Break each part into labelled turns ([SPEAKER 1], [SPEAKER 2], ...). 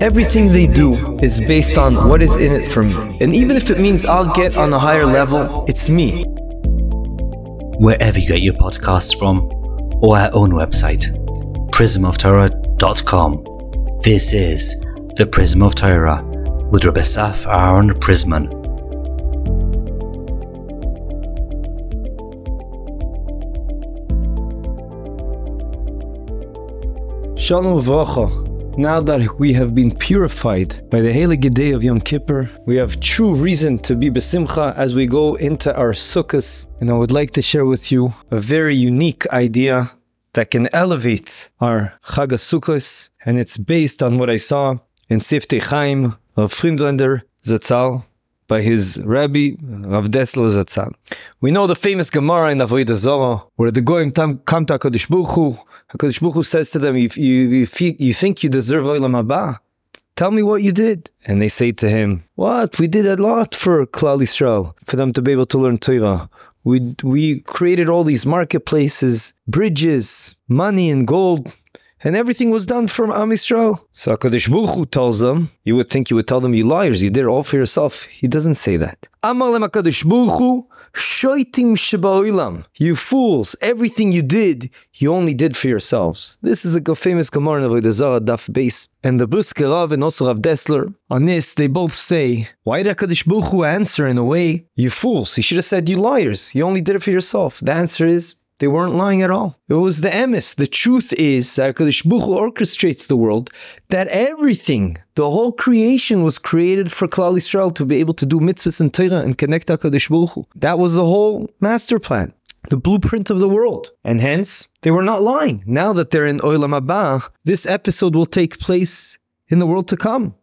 [SPEAKER 1] Everything they do is based on what is in it for me. And even if it means I'll get on a higher level, it's me.
[SPEAKER 2] Wherever you get your podcasts from, or our own website, prismoftorah.com. This is the Prism of Torah with Rabbi Saf Aaron Prisman.
[SPEAKER 1] Shalom Uvracha. Now that we have been purified by the Heilige Day of Yom Kippur, we have true reason to be besimcha as we go into our sukkahs. And I would like to share with you a very unique idea that can elevate our Chag Sukkos, and it's based on what I saw in Siftei Chaim of Friedlander Zatzal by his Rabbi Rav Dessler Zatzal. We know the famous Gemara in Avodah Zarah where the Goyim come to HaKadosh Baruch Hu. HaKadosh Baruch Hu says to them, you, you, you, you think you deserve Olam Haba? Tell me what you did. And they say to him, What? We did a lot for Klal Yisrael, for them to be able to learn Torah. We, we created all these marketplaces, bridges, money and gold, and everything was done from Am. So HaKadosh Baruch Hu tells them, you would think you would tell them, you liars, you did it all for yourself. He doesn't say that. Amalem HaKadosh Baruch Hu, shoitim sheba'olam. You fools, everything you did, you only did for yourselves. This is a famous Gemara in Avodah Zarah Daf Beis. And the Brisker Rav and also Rav Dessler, on this, they both say, why did HaKadosh Baruch Hu answer in a way, you fools? He should have said, you liars, you only did it for yourself. The answer is, they weren't lying at all. It was the emes. The truth is that HaKadosh Baruch Hu orchestrates the world, that everything, the whole creation was created for Klal Yisrael to be able to do mitzvahs and Torah and connect HaKadosh Baruch Hu. That was the whole master plan the blueprint of the world. And hence, they were not lying. Now that they're in Olam Haba, this episode will take place in the world to come.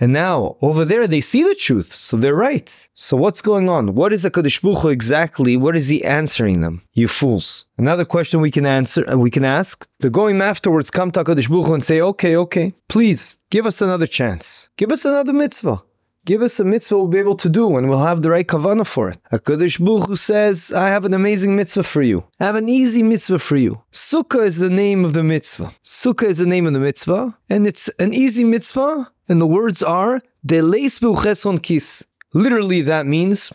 [SPEAKER 1] And now over there they see the truth, so they're right. So what's Goyim on? What is the Kadosh Baruch Hu exactly? What is he answering them? You fools. Another question we can answer, uh, we can ask. The going afterwards come to Kadosh Baruch and say, okay, okay, please give us another chance. Give us another mitzvah. Give us a mitzvah we'll be able to do and we'll have the right kavanah for it. HaKadosh Baruch Hu says, I have an amazing mitzvah for you. I have an easy mitzvah for you. Sukkah is the name of the mitzvah. Sukkah is the name of the mitzvah, and it's an easy mitzvah, and the words are, Deleis kis. Literally, that means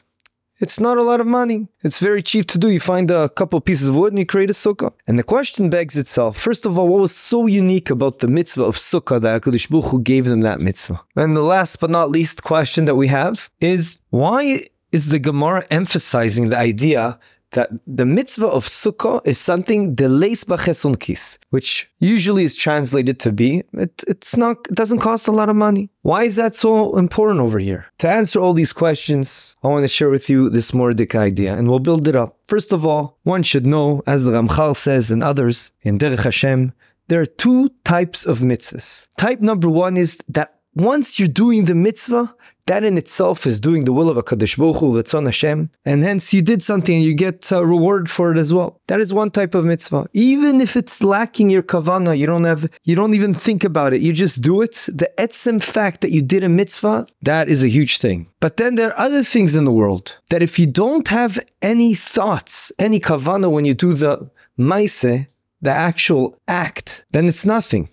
[SPEAKER 1] it's not a lot of money. It's very cheap to do. You find a couple pieces of wood and you create a sukkah. And the question begs itself. First of all, what was so unique about the mitzvah of sukkah that HaKadosh Baruch Hu gave them that mitzvah? And the last but not least question that we have is why is the Gemara emphasizing the idea that the mitzvah of sukkah is something delays b'chesun kis, which usually is translated to be it, it's not it doesn't cost a lot of money. Why is that so important over here? To answer all these questions, I want to share with you this Mordik idea, and we'll build it up. First of all, one should know, as the Ramchal says and others in Derech Hashem, there are two types of mitzvahs. Type number one is that once you're doing the mitzvah, that in itself is doing the will of a Kadosh Baruch Ratzon Hashem, and hence you did something and you get a reward for it as well. That is one type of mitzvah. Even if it's lacking your kavana, you don't have, you don't even think about it. You just do it. The etzem fact that you did a mitzvah, that is a huge thing. But then there are other things in the world that if you don't have any thoughts, any kavana when you do the maise, the actual act, then it's nothing.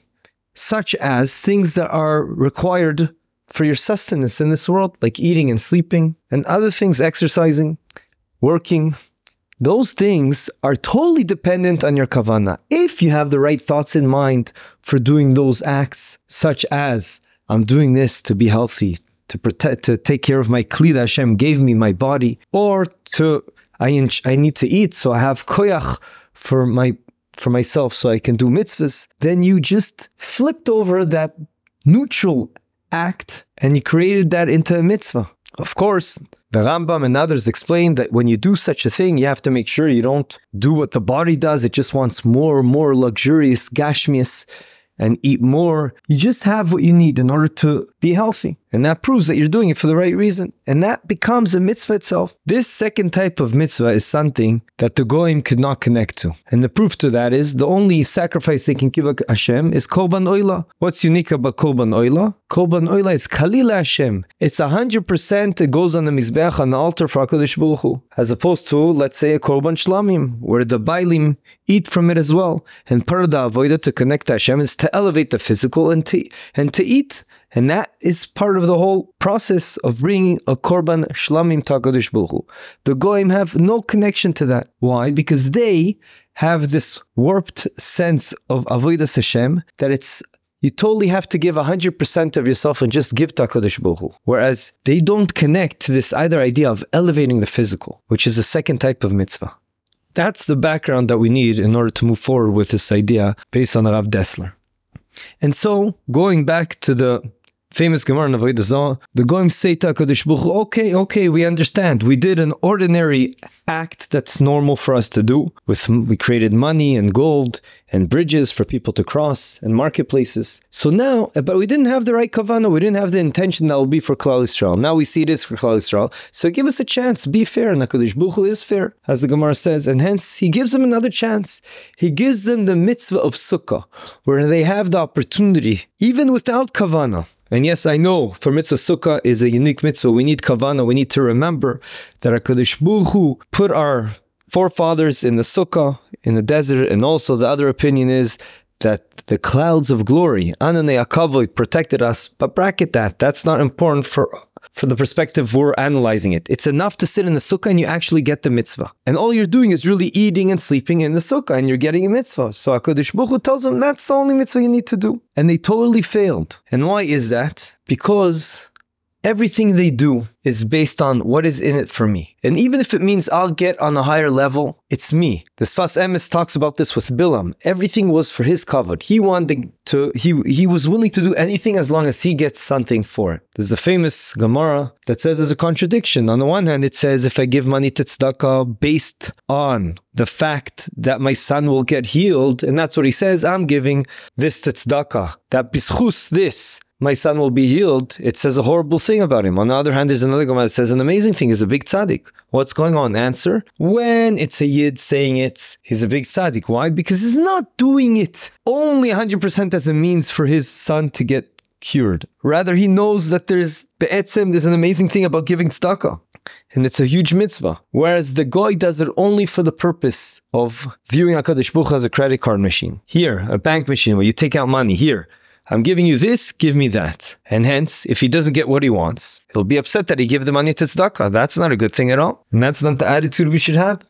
[SPEAKER 1] Such as things that are required for your sustenance in this world, like eating and sleeping and other things, exercising, working. Those things are totally dependent on your kavana. If you have the right thoughts in mind for doing those acts, such as I'm doing this to be healthy, to protect, to take care of my kli that Hashem gave me, my body, or to I, I need to eat, so I have koyach for my for myself, so I can do mitzvahs. Then you just flipped over that neutral act and you created that into a mitzvah. Of course, the Rambam and others explain that when you do such a thing, you have to make sure you don't do what the body does. It just wants more more luxurious, gashmias and eat more. You just have what you need in order to be healthy. And that proves that you're doing it for the right reason. And that becomes a mitzvah itself. This second type of mitzvah is something that the Goyim could not connect to. And the proof to that is the only sacrifice they can give Hashem is Korban Oila. What's unique about Korban Oila? Korban Oila is Kalila Hashem. It's 100% it goes on the Mizbeach, on the altar for HaKadosh Baruch Hu. As opposed to, let's say, a Korban Shlamim, where the Bailim eat from it as well. And part of the Avodah to connect to Hashem is to elevate the physical and to, and to eat And that is part of the whole process of bringing a korban shlamim Baruch Hu. The goyim have no connection to that. Why? Because they have this warped sense of avodas Hashem that it's you totally have to give 100% of yourself and just give to HaKadosh Baruch Hu. Whereas they don't connect to this either idea of elevating the physical, which is the second type of mitzvah. That's the background that we need in order to move forward with this idea based on Rav Dessler. And so, going back to the famous Gemara in Avodah the Goyim say to HaKadosh Baruch okay, okay, we understand. We did an ordinary act that's normal for us to do. With We created money and gold and bridges for people to cross and marketplaces. So now, but we didn't have the right kavana. We didn't have the intention that will be for Klal Yisrael. Now we see it is for Klal Yisrael. So give us a chance. Be fair. And HaKadosh Baruch is fair, as the Gemara says. And hence, he gives them another chance. He gives them the mitzvah of sukkah, where they have the opportunity, even without kavana, and yes, I know for mitzvah sukkah is a unique mitzvah. We need kavana. We need to remember that HaKadosh Baruch Hu put our forefathers in the sukkah, in the desert, and also the other opinion is that the clouds of glory, Anane Akavoy, protected us. But bracket that. That's not important for from the perspective we're analyzing it. It's enough to sit in the sukkah and you actually get the mitzvah. And all you're doing is really eating and sleeping in the sukkah and you're getting a mitzvah. So HaKadosh Baruch Hu tells them that's the only mitzvah you need to do. And they totally failed. And why is that? Because Everything they do is based on what is in it for me. And even if it means I'll get on a higher level, it's me. The Sfas Emes talks about this with Bilam. Everything was for his kavod. He wanted to, he, he was willing to do anything as long as he gets something for it. There's a famous Gemara that says there's a contradiction. On the one hand, it says if I give money to tzedakah based on the fact that my son will get healed, and that's what he says, I'm giving this to tzedakah. That bizchus this my son will be healed, it says a horrible thing about him. On the other hand, there's another Gemara that says an amazing thing. He's a big tzaddik. What's going on? Answer: When it's a yid saying it, he's a big tzaddik. Why? Because he's not doing it only 100% as a means for his son to get cured. Rather, he knows that there's be'etzem, there's an amazing thing about giving tzedakah. And it's a huge mitzvah. Whereas the goy does it only for the purpose of viewing HaKadosh Baruch as a credit card machine. Here, a bank machine where you take out money. Here, I'm giving you this, give me that. And hence, if he doesn't get what he wants, he'll be upset that he gave the money to tzedakah. That's not a good thing at all. And that's not the attitude we should have.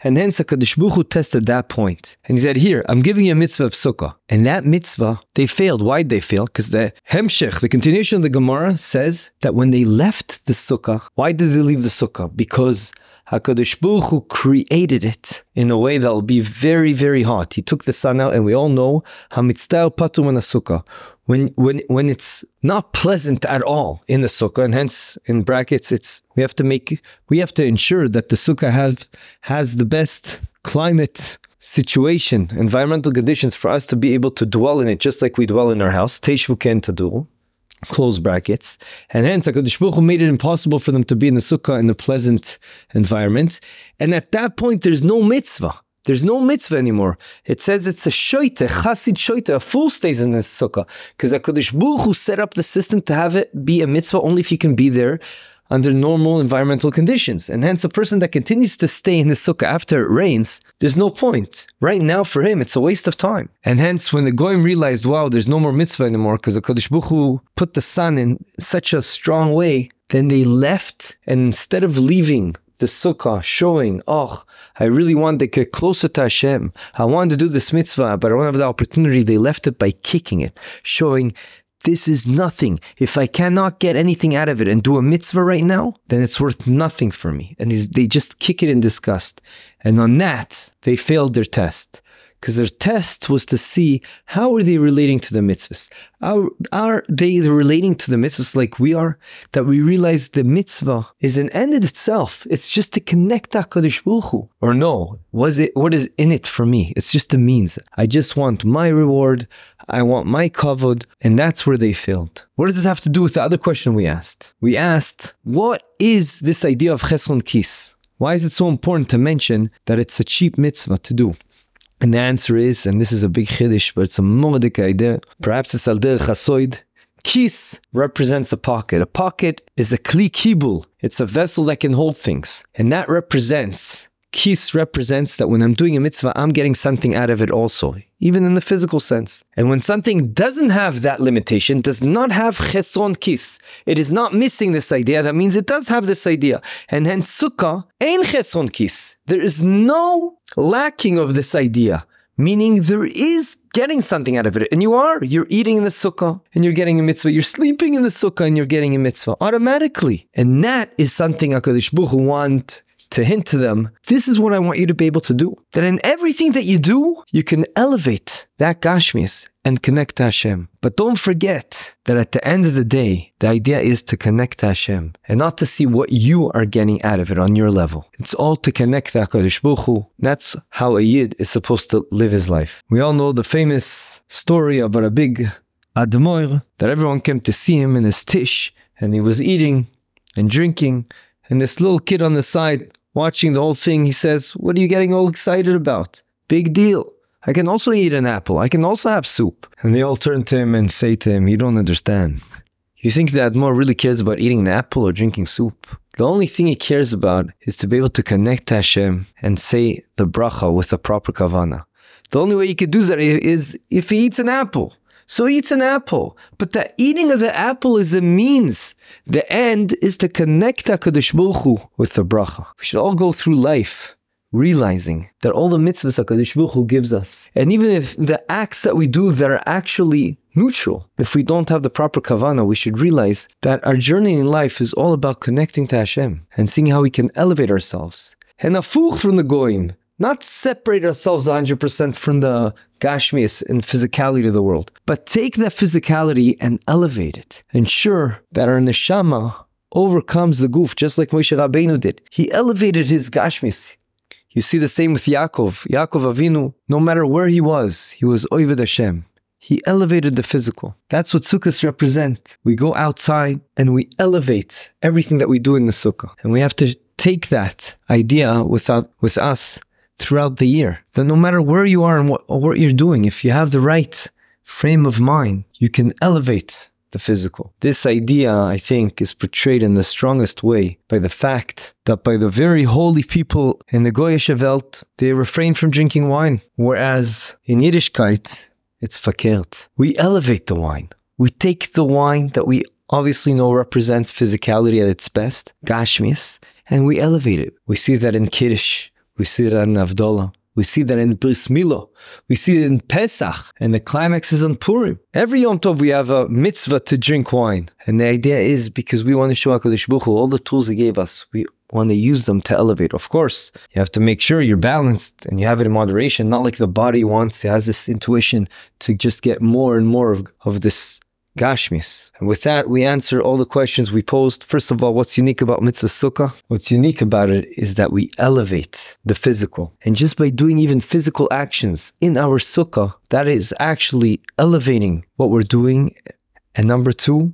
[SPEAKER 1] And hence, HaKadosh Baruch Hu tested that point. And he said, here, I'm giving you a mitzvah of sukkah. And that mitzvah, they failed. Why'd they fail? Because the Hemshech, the continuation of the Gemara, says that when they left the sukkah, why did they leave the sukkah? Because HaKadosh Baruch Hu created it in a way that will be very, very hot. He took the sun out, and we all know Hamitztal Patum and Sukkah. When, when, when it's not pleasant at all in the sukkah, and hence in brackets, it's we have to make we have to ensure that the sukkah has has the best climate situation, environmental conditions for us to be able to dwell in it, just like we dwell in our house. Teishvu ken tadul close brackets. And hence, HaKadosh Baruch Hu made it impossible for them to be in the sukkah in a pleasant environment. And at that point, there's no mitzvah. There's no mitzvah anymore. It says it's a shoite, chasid shoite, a fool stays in the sukkah. Because HaKadosh Baruch Hu set up the system to have it be a mitzvah only if you can be there under normal environmental conditions. And hence, a person that continues to stay in the sukkah after it rains, there's no point. Right now, for him, it's a waste of time. And hence, when the Goyim realized, wow, there's no more mitzvah anymore because the Kodesh Buchu put the sun in such a strong way, then they left. And instead of leaving the sukkah showing, oh, I really want to get closer to Hashem. I wanted to do this mitzvah, but I don't have the opportunity. They left it by kicking it, showing this is nothing. If I cannot get anything out of it and do a mitzvah right now, then it's worth nothing for me. And they just kick it in disgust. And on that, they failed their test because their test was to see how are they relating to the mitzvahs. Are, are they relating to the mitzvahs like we are? That we realize the mitzvah is an end in itself. It's just to connect HaKadosh Baruch Hu. Or no, was it, what is in it for me? It's just a means. I just want my reward. I want my kavod. And that's where they failed. What does this have to do with the other question we asked? We asked, what is this idea of cheson kis? Why is it so important to mention that it's a cheap mitzvah to do? And the answer is, and this is a big chiddush, but it's a modik idea. Perhaps it's al chasoid. Kis represents a pocket. A pocket is a kli kibul. It's a vessel that can hold things. And that represents Kis represents that when I'm doing a mitzvah, I'm getting something out of it also, even in the physical sense. And when something doesn't have that limitation, does not have chesron kis, it is not missing this idea, that means it does have this idea. And hence sukkah, ein chesron kis. There is no lacking of this idea, meaning there is getting something out of it. And you are. You're eating in the sukkah and you're getting a mitzvah. You're sleeping in the sukkah and you're getting a mitzvah automatically. And that is something HaKadosh Baruch Hu want to hint to them, this is what I want you to be able to do. That in everything that you do, you can elevate that Gashmis and connect to Hashem. But don't forget that at the end of the day, the idea is to connect to Hashem and not to see what you are getting out of it on your level. It's all to connect to HaKadosh Baruch Hu. That's how a Yid is supposed to live his life. We all know the famous story about a big Admoir that everyone came to see him in his tish and he was eating and drinking and this little kid on the side watching the whole thing, he says, What are you getting all excited about? Big deal. I can also eat an apple. I can also have soup. And they all turn to him and say to him, You don't understand. You think that Admor really cares about eating an apple or drinking soup? The only thing he cares about is to be able to connect to Hashem and say the bracha with the proper kavana. The only way he could do that is if he eats an apple. So eats an apple. But the eating of the apple is a means. The end is to connect HaKadosh Baruch Hu with the bracha. We should all go through life realizing that all the mitzvahs HaKadosh Baruch Hu gives us, and even if the acts that we do that are actually neutral, if we don't have the proper kavana, we should realize that our journey in life is all about connecting to Hashem and seeing how we can elevate ourselves. And afuch from the goyim, not separate ourselves 100% from the gashmis and physicality of the world, but take that physicality and elevate it. Ensure that our neshama overcomes the goof, just like Moshe Rabbeinu did. He elevated his gashmis. You see the same with Yaakov. Yaakov Avinu, no matter where he was, he was Oived Hashem. He elevated the physical. That's what sukkahs represent. We go outside and we elevate everything that we do in the sukkah. And we have to take that idea without, with us throughout the year. That no matter where you are and what, what you're doing, if you have the right frame of mind, you can elevate the physical. This idea, I think, is portrayed in the strongest way by the fact that by the very holy people in the Goyish Welt, they refrain from drinking wine, whereas in Yiddishkeit, it's verkehrt. We elevate the wine. We take the wine that we obviously know represents physicality at its best, gashmis, and we elevate it. We see that in Kiddush, we see that in Havdalah. We see that in Bris Milo. We see it in Pesach. And the climax is on Purim. Every Yom Tov we have a mitzvah to drink wine. And the idea is because we want to show HaKadosh Baruch Hu, all the tools he gave us, we want to use them to elevate. Of course, you have to make sure you're balanced and you have it in moderation, not like the body wants, it has this intuition to just get more and more of, of this Gashmis. And with that, we answer all the questions we posed. First of all, what's unique about Mitzvah Sukkah? What's unique about it is that we elevate the physical. And just by doing even physical actions in our Sukkah, that is actually elevating what we're doing. And number two,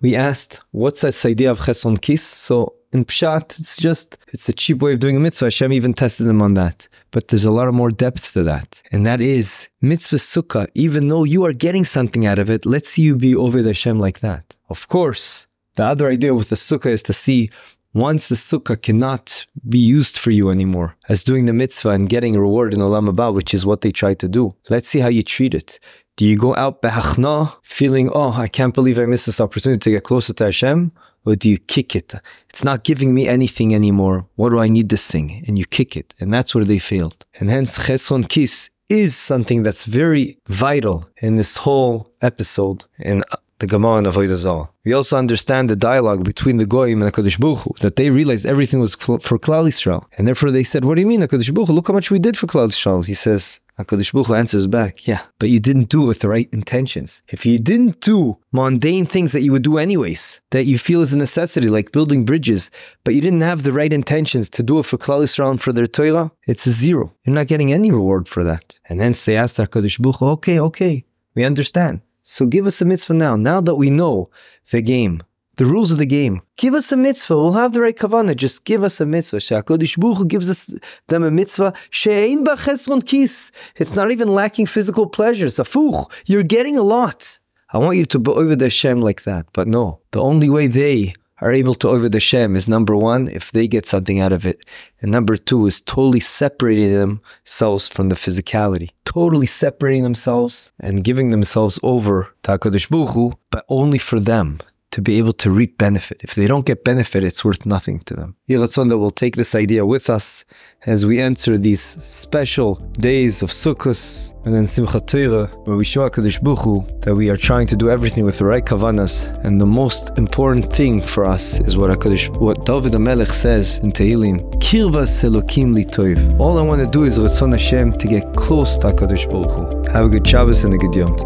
[SPEAKER 1] we asked, what's this idea of Cheson Kis? So in Pshat, it's just, it's a cheap way of doing a mitzvah. Hashem even tested them on that. But there's a lot of more depth to that. And that is mitzvah sukkah, even though you are getting something out of it, let's see you be over the Hashem like that. Of course, the other idea with the sukkah is to see once the sukkah cannot be used for you anymore as doing the mitzvah and getting a reward in Olam Haba, which is what they try to do. Let's see how you treat it. Do you go out behachna, feeling, oh, I can't believe I missed this opportunity to get closer to Hashem? Or do you kick it? It's not giving me anything anymore. What do I need this thing? And you kick it. And that's where they failed. And hence, Cheson Kis is something that's very vital in this whole episode in the Gemara and Avodah. We also understand the dialogue between the Goyim and HaKadosh Baruch Hu, that they realized everything was for Klal Yisrael. And therefore they said, what do you mean, HaKadosh Baruch Hu? Look how much we did for Klal Yisrael. He says, HaKadosh Baruch Hu answers back, yeah, but you didn't do it with the right intentions. If you didn't do mundane things that you would do anyways, that you feel is a necessity, like building bridges, but you didn't have the right intentions to do it for Klal Yisrael and for their Torah, it's a zero. You're not getting any reward for that. And hence they asked HaKadosh Baruch Hu, okay, okay, we understand. So give us a mitzvah now, now that we know the game the rules of the game. Give us a mitzvah. We'll have the right kavanah. Just give us a mitzvah. Shakodish Baruch gives us them a mitzvah. She'ein b'chesron kis. It's not even lacking physical pleasures. Afuch. You're getting a lot. I want you to be over the Hashem like that. But no, the only way they are able to over the Shem is number one, if they get something out of it. And number two is totally separating themselves from the physicality, totally separating themselves and giving themselves over to HaKadosh Baruch Hu, but only for them, to be able to reap benefit. If they don't get benefit, it's worth nothing to them. Yiratzon that will take this idea with us as we enter these special days of Sukkot and then Simchat Torah, where we show HaKadosh Baruch Hu that we are trying to do everything with the right kavanas. And the most important thing for us is what HaKadosh, what David HaMelech says in Tehillim, Kirvas Elokim Litoiv. All I want to do is Ratzon Hashem to get close to HaKadosh Baruch Hu. Have a good Shabbos and a good Yom.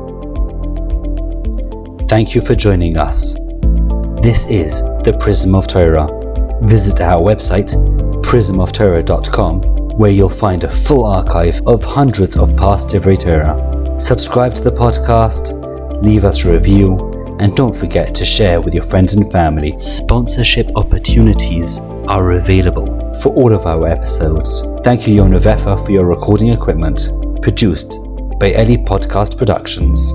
[SPEAKER 2] Thank you for joining us. This is the Prism of Torah. Visit our website, prismoftorah.com, where you'll find a full archive of hundreds of past Divrei Torah. Subscribe to the podcast, leave us a review, and don't forget to share with your friends and family. Sponsorship opportunities are available for all of our episodes. Thank you, Yonavefa, for your recording equipment. Produced by Ellie Podcast Productions.